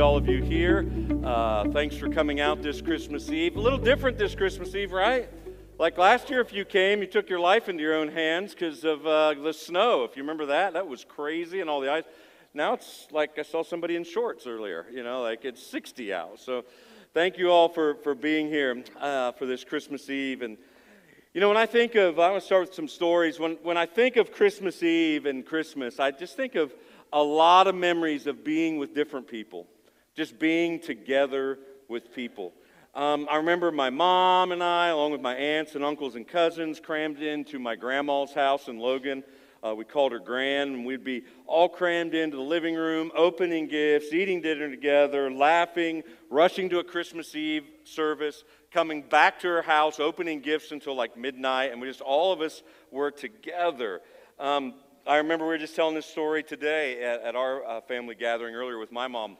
all of you here. Uh, thanks for coming out this Christmas Eve. A little different this Christmas Eve, right? Like last year, if you came, you took your life into your own hands because of uh, the snow. If you remember that, that was crazy and all the ice. Now it's like I saw somebody in shorts earlier, you know, like it's 60 out. So thank you all for, for being here uh, for this Christmas Eve. And, you know, when I think of, I want to start with some stories. When, when I think of Christmas Eve and Christmas, I just think of a lot of memories of being with different people, just being together with people. Um, I remember my mom and I, along with my aunts and uncles and cousins, crammed into my grandma's house in Logan. Uh, we called her Gran, and we'd be all crammed into the living room, opening gifts, eating dinner together, laughing, rushing to a Christmas Eve service, coming back to her house, opening gifts until like midnight, and we just all of us were together. Um, I remember we were just telling this story today at, at our uh, family gathering earlier with my mom.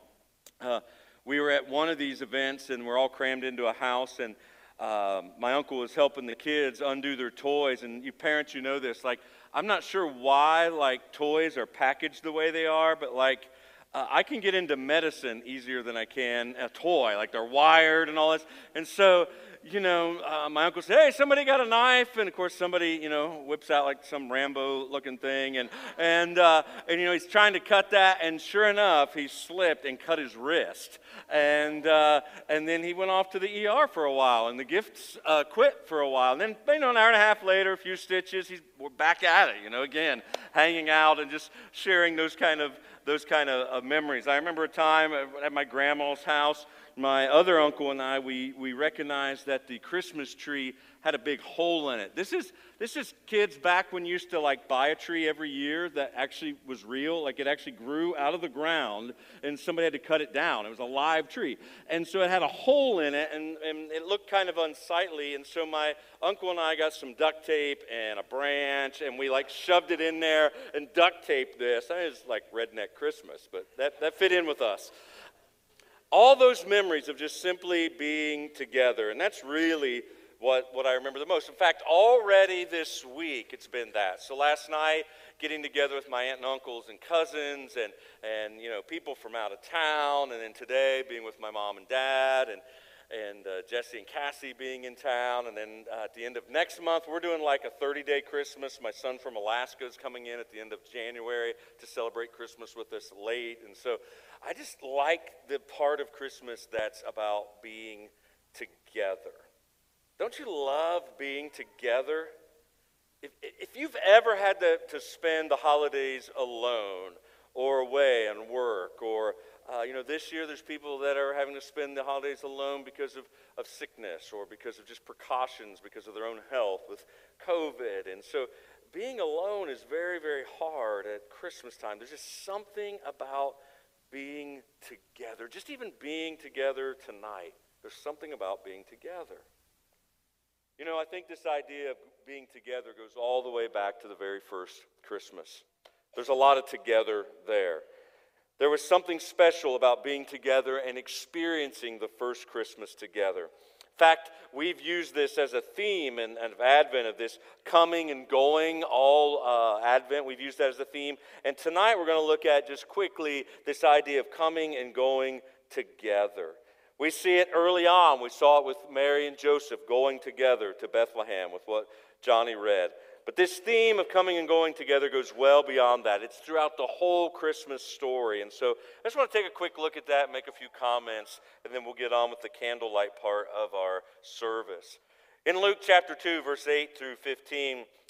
Uh, we were at one of these events and we're all crammed into a house and um, my uncle was helping the kids undo their toys and you parents you know this like i'm not sure why like toys are packaged the way they are but like uh, i can get into medicine easier than i can a toy like they're wired and all this. And so you know, uh, my uncle said, "Hey, somebody got a knife," and of course, somebody, you know, whips out like some Rambo-looking thing, and and uh, and you know, he's trying to cut that, and sure enough, he slipped and cut his wrist, and uh, and then he went off to the ER for a while, and the gifts uh, quit for a while, and then you know, an hour and a half later, a few stitches, he's we're back at it, you know, again, hanging out and just sharing those kind of those kind of, of memories. I remember a time at my grandma's house my other uncle and I, we, we recognized that the Christmas tree had a big hole in it. This is, this is kids back when you used to like buy a tree every year that actually was real. Like it actually grew out of the ground and somebody had to cut it down. It was a live tree. And so it had a hole in it and, and it looked kind of unsightly. And so my uncle and I got some duct tape and a branch and we like shoved it in there and duct taped this. That is like redneck Christmas, but that, that fit in with us all those memories of just simply being together. And that's really what, what I remember the most. In fact, already this week it's been that. So last night, getting together with my aunt and uncles and cousins and, and you know, people from out of town. And then today, being with my mom and dad and, and uh, Jesse and Cassie being in town. And then uh, at the end of next month, we're doing like a 30 day Christmas. My son from Alaska is coming in at the end of January to celebrate Christmas with us late. And so I just like the part of Christmas that's about being together. Don't you love being together? If, if you've ever had to, to spend the holidays alone or away and work, or, uh, you know, this year there's people that are having to spend the holidays alone because of, of sickness or because of just precautions, because of their own health with COVID. And so being alone is very, very hard at Christmas time. There's just something about being together, just even being together tonight. There's something about being together. You know, I think this idea of being together goes all the way back to the very first Christmas. There's a lot of together there. There was something special about being together and experiencing the first Christmas together fact, we've used this as a theme in Advent of this coming and going, all uh, Advent. We've used that as a theme. And tonight we're going to look at just quickly this idea of coming and going together. We see it early on. We saw it with Mary and Joseph going together to Bethlehem with what Johnny read. But this theme of coming and going together goes well beyond that. It's throughout the whole Christmas story. And so I just want to take a quick look at that, make a few comments, and then we'll get on with the candlelight part of our service. In Luke chapter 2, verse 8 through 15,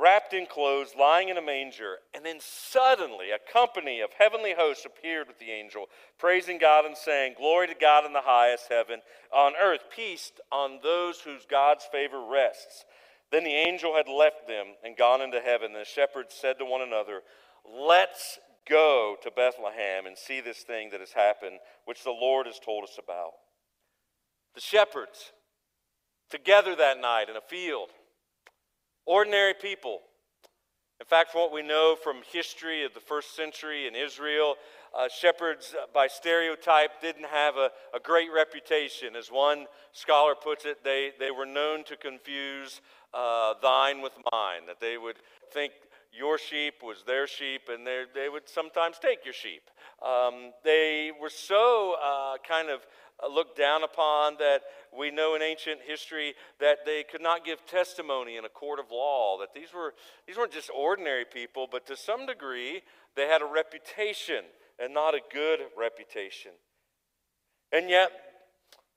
wrapped in clothes, lying in a manger. And then suddenly a company of heavenly hosts appeared with the angel, praising God and saying, Glory to God in the highest heaven, on earth, peace on those whose God's favor rests. Then the angel had left them and gone into heaven. And the shepherds said to one another, Let's go to Bethlehem and see this thing that has happened, which the Lord has told us about. The shepherds, together that night in a field. Ordinary people. In fact, from what we know from history of the first century in Israel, uh, shepherds, uh, by stereotype, didn't have a, a great reputation. As one scholar puts it, they, they were known to confuse uh, thine with mine, that they would think your sheep was their sheep, and they would sometimes take your sheep. Um, they were so uh, kind of Uh, looked down upon that we know in ancient history that they could not give testimony in a court of law, that these, were, these weren't just ordinary people, but to some degree, they had a reputation and not a good reputation. And yet,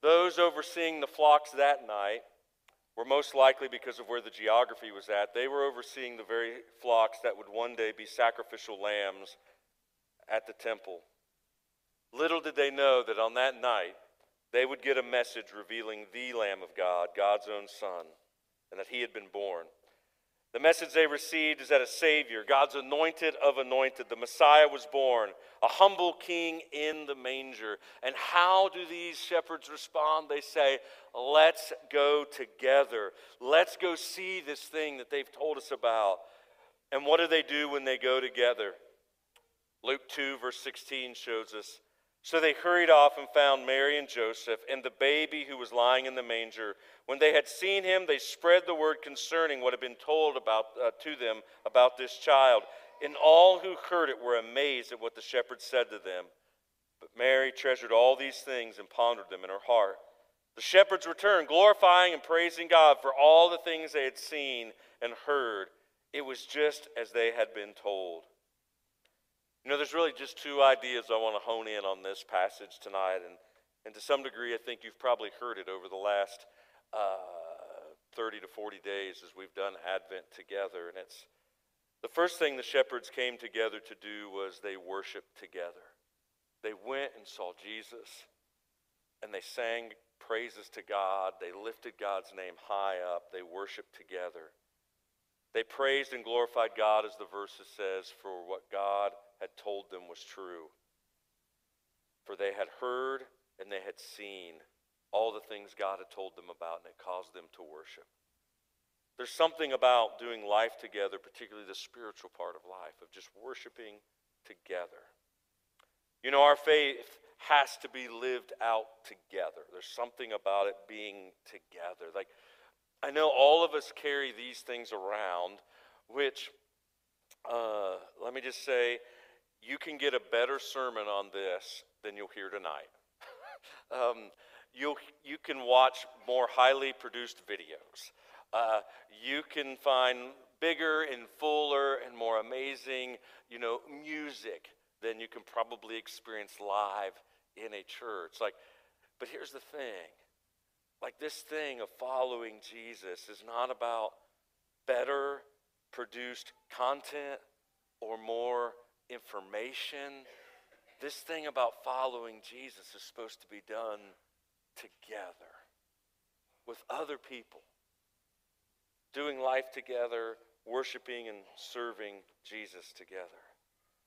those overseeing the flocks that night were most likely because of where the geography was at. They were overseeing the very flocks that would one day be sacrificial lambs at the temple. Little did they know that on that night, they would get a message revealing the Lamb of God, God's own Son, and that he had been born. The message they received is that a Savior, God's anointed of anointed, the Messiah was born, a humble king in the manger. And how do these shepherds respond? They say, Let's go together. Let's go see this thing that they've told us about. And what do they do when they go together? Luke 2, verse 16 shows us. So they hurried off and found Mary and Joseph and the baby who was lying in the manger. When they had seen him, they spread the word concerning what had been told about, uh, to them about this child. And all who heard it were amazed at what the shepherds said to them. But Mary treasured all these things and pondered them in her heart. The shepherds returned, glorifying and praising God for all the things they had seen and heard. It was just as they had been told. You know, there's really just two ideas I want to hone in on this passage tonight, and, and to some degree, I think you've probably heard it over the last uh, 30 to 40 days as we've done Advent together. And it's the first thing the shepherds came together to do was they worshiped together. They went and saw Jesus, and they sang praises to God. They lifted God's name high up. They worshiped together. They praised and glorified God, as the verse says, for what God had told them was true. For they had heard and they had seen all the things God had told them about, and it caused them to worship. There's something about doing life together, particularly the spiritual part of life, of just worshiping together. You know, our faith has to be lived out together. There's something about it being together. Like, I know all of us carry these things around, which, uh, let me just say, you can get a better sermon on this than you'll hear tonight. um, you you can watch more highly produced videos. Uh, you can find bigger and fuller and more amazing, you know, music than you can probably experience live in a church. Like, but here's the thing like this thing of following Jesus is not about better produced content or more information. This thing about following Jesus is supposed to be done together with other people, doing life together, worshiping and serving Jesus together.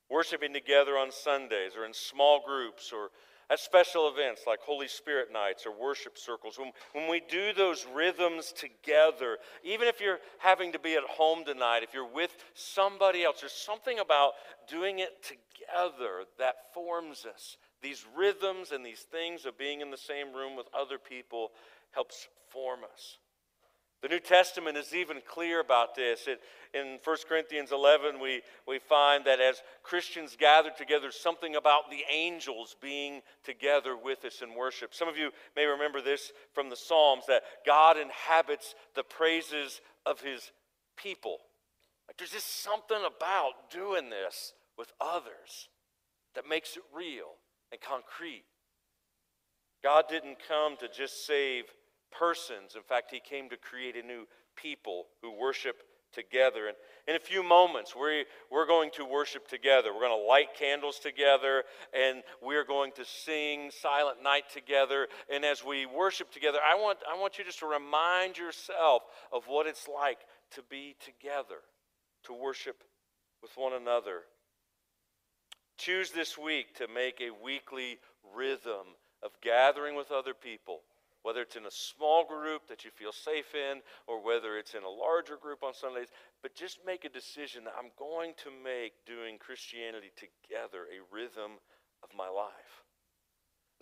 Worshiping together on Sundays or in small groups or at special events like Holy Spirit nights or worship circles, when, when we do those rhythms together, even if you're having to be at home tonight, if you're with somebody else, there's something about doing it together that forms us. These rhythms and these things of being in the same room with other people helps form us. The New Testament is even clear about this. It, in 1 Corinthians 11, we, we find that as Christians gather together, something about the angels being together with us in worship. Some of you may remember this from the Psalms that God inhabits the praises of his people. Like there's just something about doing this with others that makes it real and concrete. God didn't come to just save persons. In fact, he came to create a new people who worship together. And in a few moments, we, we're going to worship together. We're going to light candles together, and we're going to sing Silent Night together. And as we worship together, I want, I want you just to remind yourself of what it's like to be together, to worship with one another. Choose this week to make a weekly rhythm of gathering with other people whether it's in a small group that you feel safe in or whether it's in a larger group on Sundays, but just make a decision that I'm going to make doing Christianity together a rhythm of my life.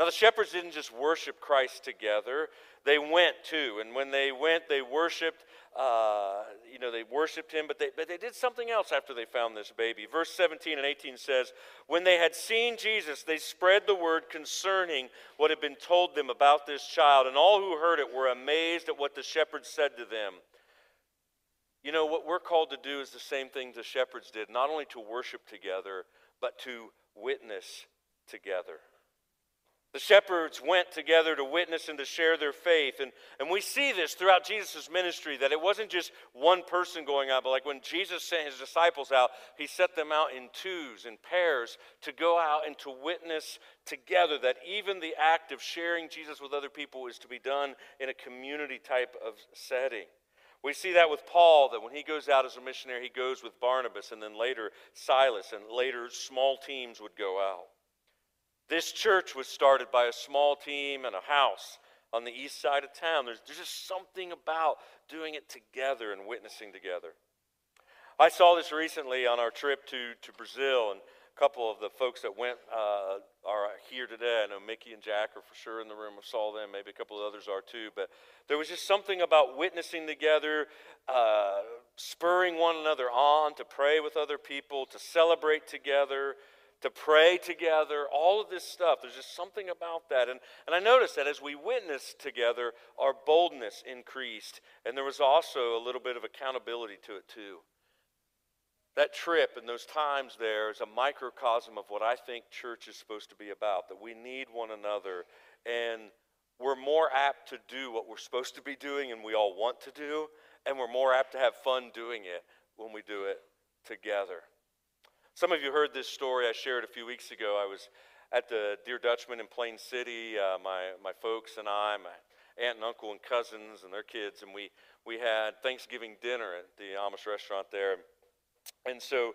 Now, the shepherds didn't just worship Christ together, they went too. And when they went, they worshiped, uh, you know, they worshiped him, but they, but they did something else after they found this baby. Verse 17 and 18 says, When they had seen Jesus, they spread the word concerning what had been told them about this child. And all who heard it were amazed at what the shepherds said to them. You know, what we're called to do is the same thing the shepherds did, not only to worship together, but to witness together. The shepherds went together to witness and to share their faith. And, and we see this throughout Jesus' ministry that it wasn't just one person going out, but like when Jesus sent his disciples out, he set them out in twos and pairs to go out and to witness together. That even the act of sharing Jesus with other people is to be done in a community type of setting. We see that with Paul, that when he goes out as a missionary, he goes with Barnabas, and then later Silas, and later small teams would go out. This church was started by a small team and a house on the east side of town. There's, there's just something about doing it together and witnessing together. I saw this recently on our trip to, to Brazil, and a couple of the folks that went uh, are here today. I know Mickey and Jack are for sure in the room. I saw them. Maybe a couple of others are too. But there was just something about witnessing together, uh, spurring one another on to pray with other people, to celebrate together, to pray together, all of this stuff. There's just something about that. And, and I noticed that as we witnessed together, our boldness increased. And there was also a little bit of accountability to it, too. That trip and those times there is a microcosm of what I think church is supposed to be about that we need one another. And we're more apt to do what we're supposed to be doing and we all want to do. And we're more apt to have fun doing it when we do it together. Some of you heard this story I shared a few weeks ago. I was at the Der Dutchman in Plain City. Uh, my, my folks and I, my aunt and uncle and cousins and their kids, and we, we had Thanksgiving dinner at the Amish restaurant there. And so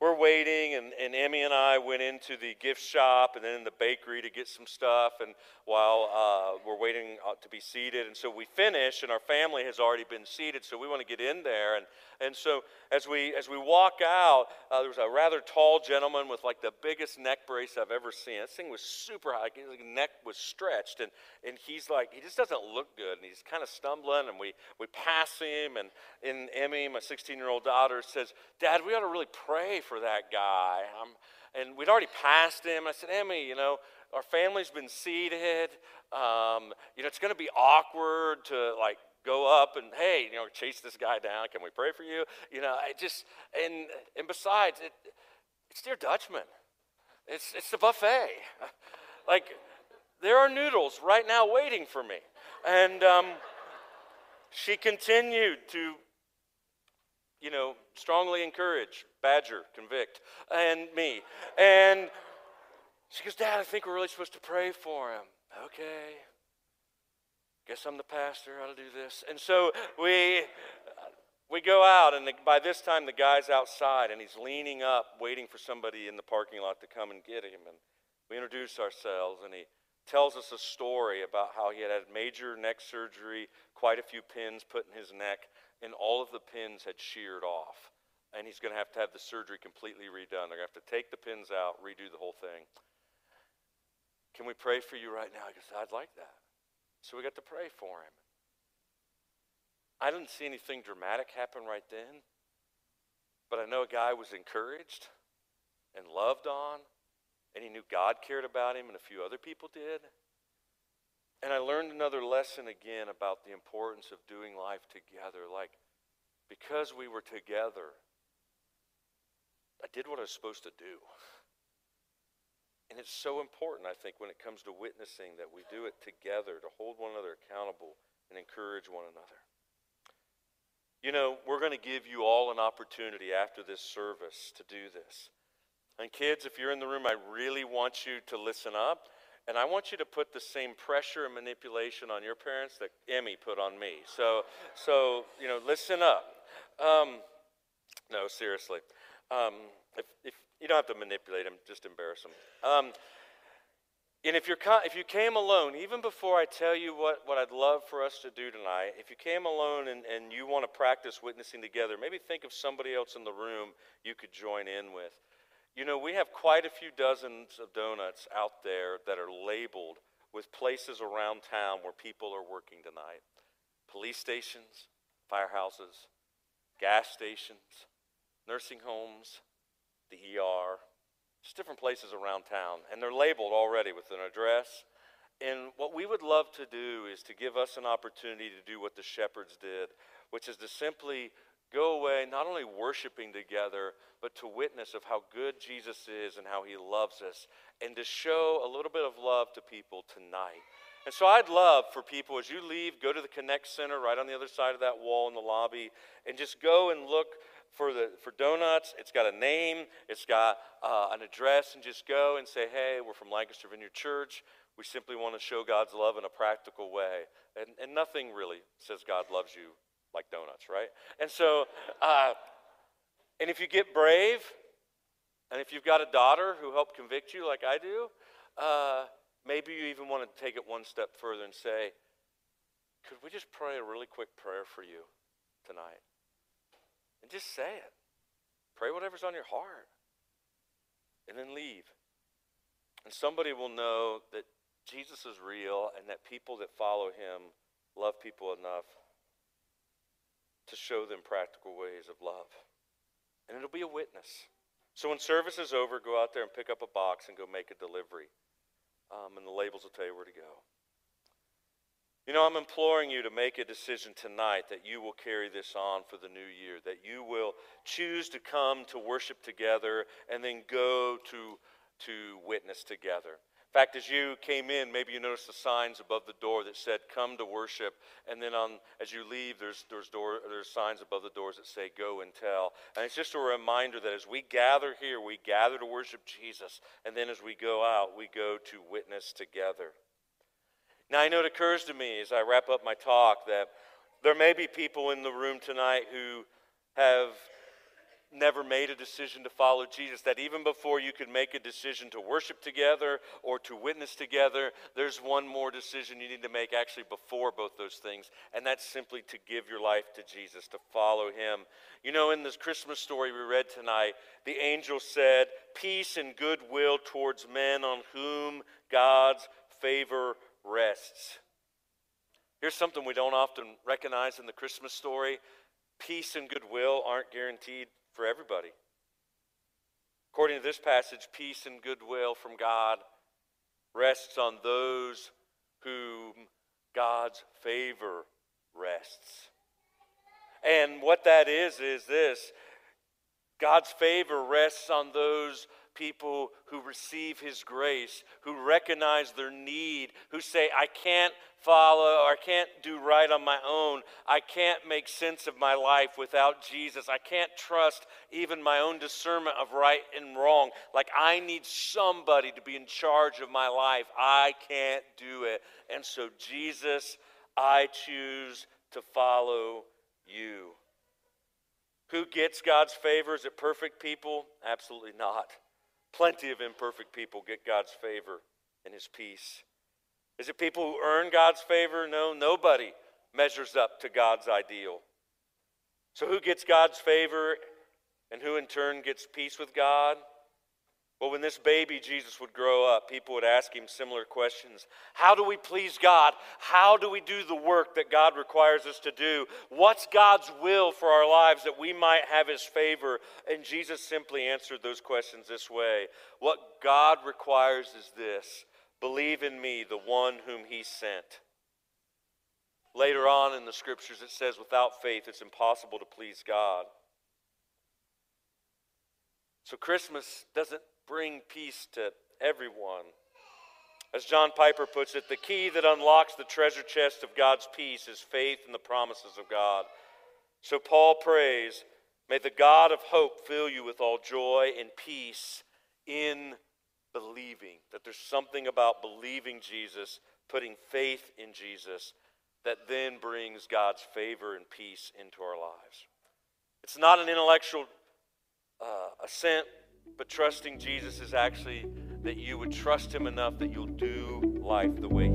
we're waiting, and, and Emmy and I went into the gift shop and then in the bakery to get some stuff. And while uh, we're waiting uh, to be seated, and so we finish, and our family has already been seated, so we want to get in there. And and so as we as we walk out, uh, there was a rather tall gentleman with like the biggest neck brace I've ever seen. This thing was super high. His neck was stretched, and and he's like he just doesn't look good, and he's kind of stumbling. And we we pass him, and and Emmy, my 16 year old daughter, says, "Dad, we ought to really pray for that guy." I'm, and we'd already passed him. I said, Emmy, you know, our family's been seated. Um, you know, it's going to be awkward to like go up and hey, you know, chase this guy down. Can we pray for you? You know, I just and and besides, it, it's Der Dutchman. It's it's the buffet. like there are noodles right now waiting for me, and um, she continued to, you know, strongly encourage, badger, convict, and me, and. She goes, Dad, I think we're really supposed to pray for him. Okay guess I'm the pastor. I'll do this. And so we we go out, and the, by this time the guy's outside, and he's leaning up, waiting for somebody in the parking lot to come and get him. And we introduce ourselves, and he tells us a story about how he had had major neck surgery, quite a few pins put in his neck, and all of the pins had sheared off. And he's going to have to have the surgery completely redone. They're going to have to take the pins out, redo the whole thing. Can we pray for you right now? I guess I'd like that. So we got to pray for him. I didn't see anything dramatic happen right then, but I know a guy was encouraged and loved on, and he knew God cared about him, and a few other people did. And I learned another lesson again about the importance of doing life together. Like, because we were together, I did what I was supposed to do. And it's so important, I think, when it comes to witnessing that we do it together to hold one another accountable and encourage one another. You know, we're going to give you all an opportunity after this service to do this. And kids, if you're in the room, I really want you to listen up. And I want you to put the same pressure and manipulation on your parents that Emmy put on me. So, so you know, listen up. Um, no, seriously. Um, if, if you don't have to manipulate them, just embarrass them. Um, And if, you're, if you came alone, even before I tell you what, what I'd love for us to do tonight, if you came alone and, and you want to practice witnessing together, maybe think of somebody else in the room you could join in with. You know, we have quite a few dozens of donuts out there that are labeled with places around town where people are working tonight police stations, firehouses, gas stations, nursing homes, the ER, just different places around town. And they're labeled already with an address. And what we would love to do is to give us an opportunity to do what the shepherds did, which is to simply go away not only worshiping together, but to witness of how good Jesus is and how he loves us, and to show a little bit of love to people tonight. And so I'd love for people, as you leave, go to the Connect Center right on the other side of that wall in the lobby, and just go and look for the for donuts. It's got a name, it's got uh, an address, and just go and say, "Hey, we're from Lancaster Vineyard Church. We simply want to show God's love in a practical way." And, and nothing really says God loves you like donuts, right? And so, uh, and if you get brave, and if you've got a daughter who helped convict you like I do, uh, maybe you even want to take it one step further and say, "Could we just pray a really quick prayer for you tonight?" And just say it. Pray whatever's on your heart. And then leave. And somebody will know that Jesus is real and that people that follow him love people enough to show them practical ways of love. And it'll be a witness. So when service is over, go out there and pick up a box and go make a delivery. Um, and the labels will tell you where to go. You know, I'm imploring you to make a decision tonight that you will carry this on for the new year, that you will choose to come to worship together and then go to, to witness together. In fact, as you came in, maybe you noticed the signs above the door that said "Come to worship," and then on as you leave, there's there's door there's signs above the doors that say "Go and tell." And it's just a reminder that as we gather here, we gather to worship Jesus, and then as we go out, we go to witness together. Now, I know it occurs to me as I wrap up my talk that there may be people in the room tonight who have never made a decision to follow Jesus, that even before you could make a decision to worship together or to witness together, there's one more decision you need to make actually before both those things, and that's simply to give your life to Jesus, to follow Him. You know, in this Christmas story we read tonight, the angel said, Peace and goodwill towards men on whom God's favor rests. Here's something we don't often recognize in the Christmas story peace and goodwill aren't guaranteed for everybody. According to this passage, peace and goodwill from God rests on those whom God's favor rests. And what that is, is this God's favor rests on those people who receive His grace, who recognize their need, who say, I can't follow or I can't do right on my own. I can't make sense of my life without Jesus. I can't trust even my own discernment of right and wrong. Like, I need somebody to be in charge of my life. I can't do it. And so, Jesus, I choose to follow you. Who gets God's favor? Is it perfect people? Absolutely not. Plenty of imperfect people get God's favor and his peace. Is it people who earn God's favor? No, nobody measures up to God's ideal. So, who gets God's favor and who in turn gets peace with God? Well, when this baby Jesus would grow up, people would ask him similar questions. How do we please God? How do we do the work that God requires us to do? What's God's will for our lives that we might have his favor? And Jesus simply answered those questions this way What God requires is this believe in me, the one whom he sent. Later on in the scriptures, it says, without faith, it's impossible to please God. So Christmas doesn't bring peace to everyone. As John Piper puts it, the key that unlocks the treasure chest of God's peace is faith in the promises of God. So Paul prays, May the God of hope fill you with all joy and peace in believing. That there's something about believing Jesus, putting faith in Jesus, that then brings God's favor and peace into our lives. It's not an intellectual uh, assent but trusting Jesus is actually that you would trust Him enough that you'll do life the way.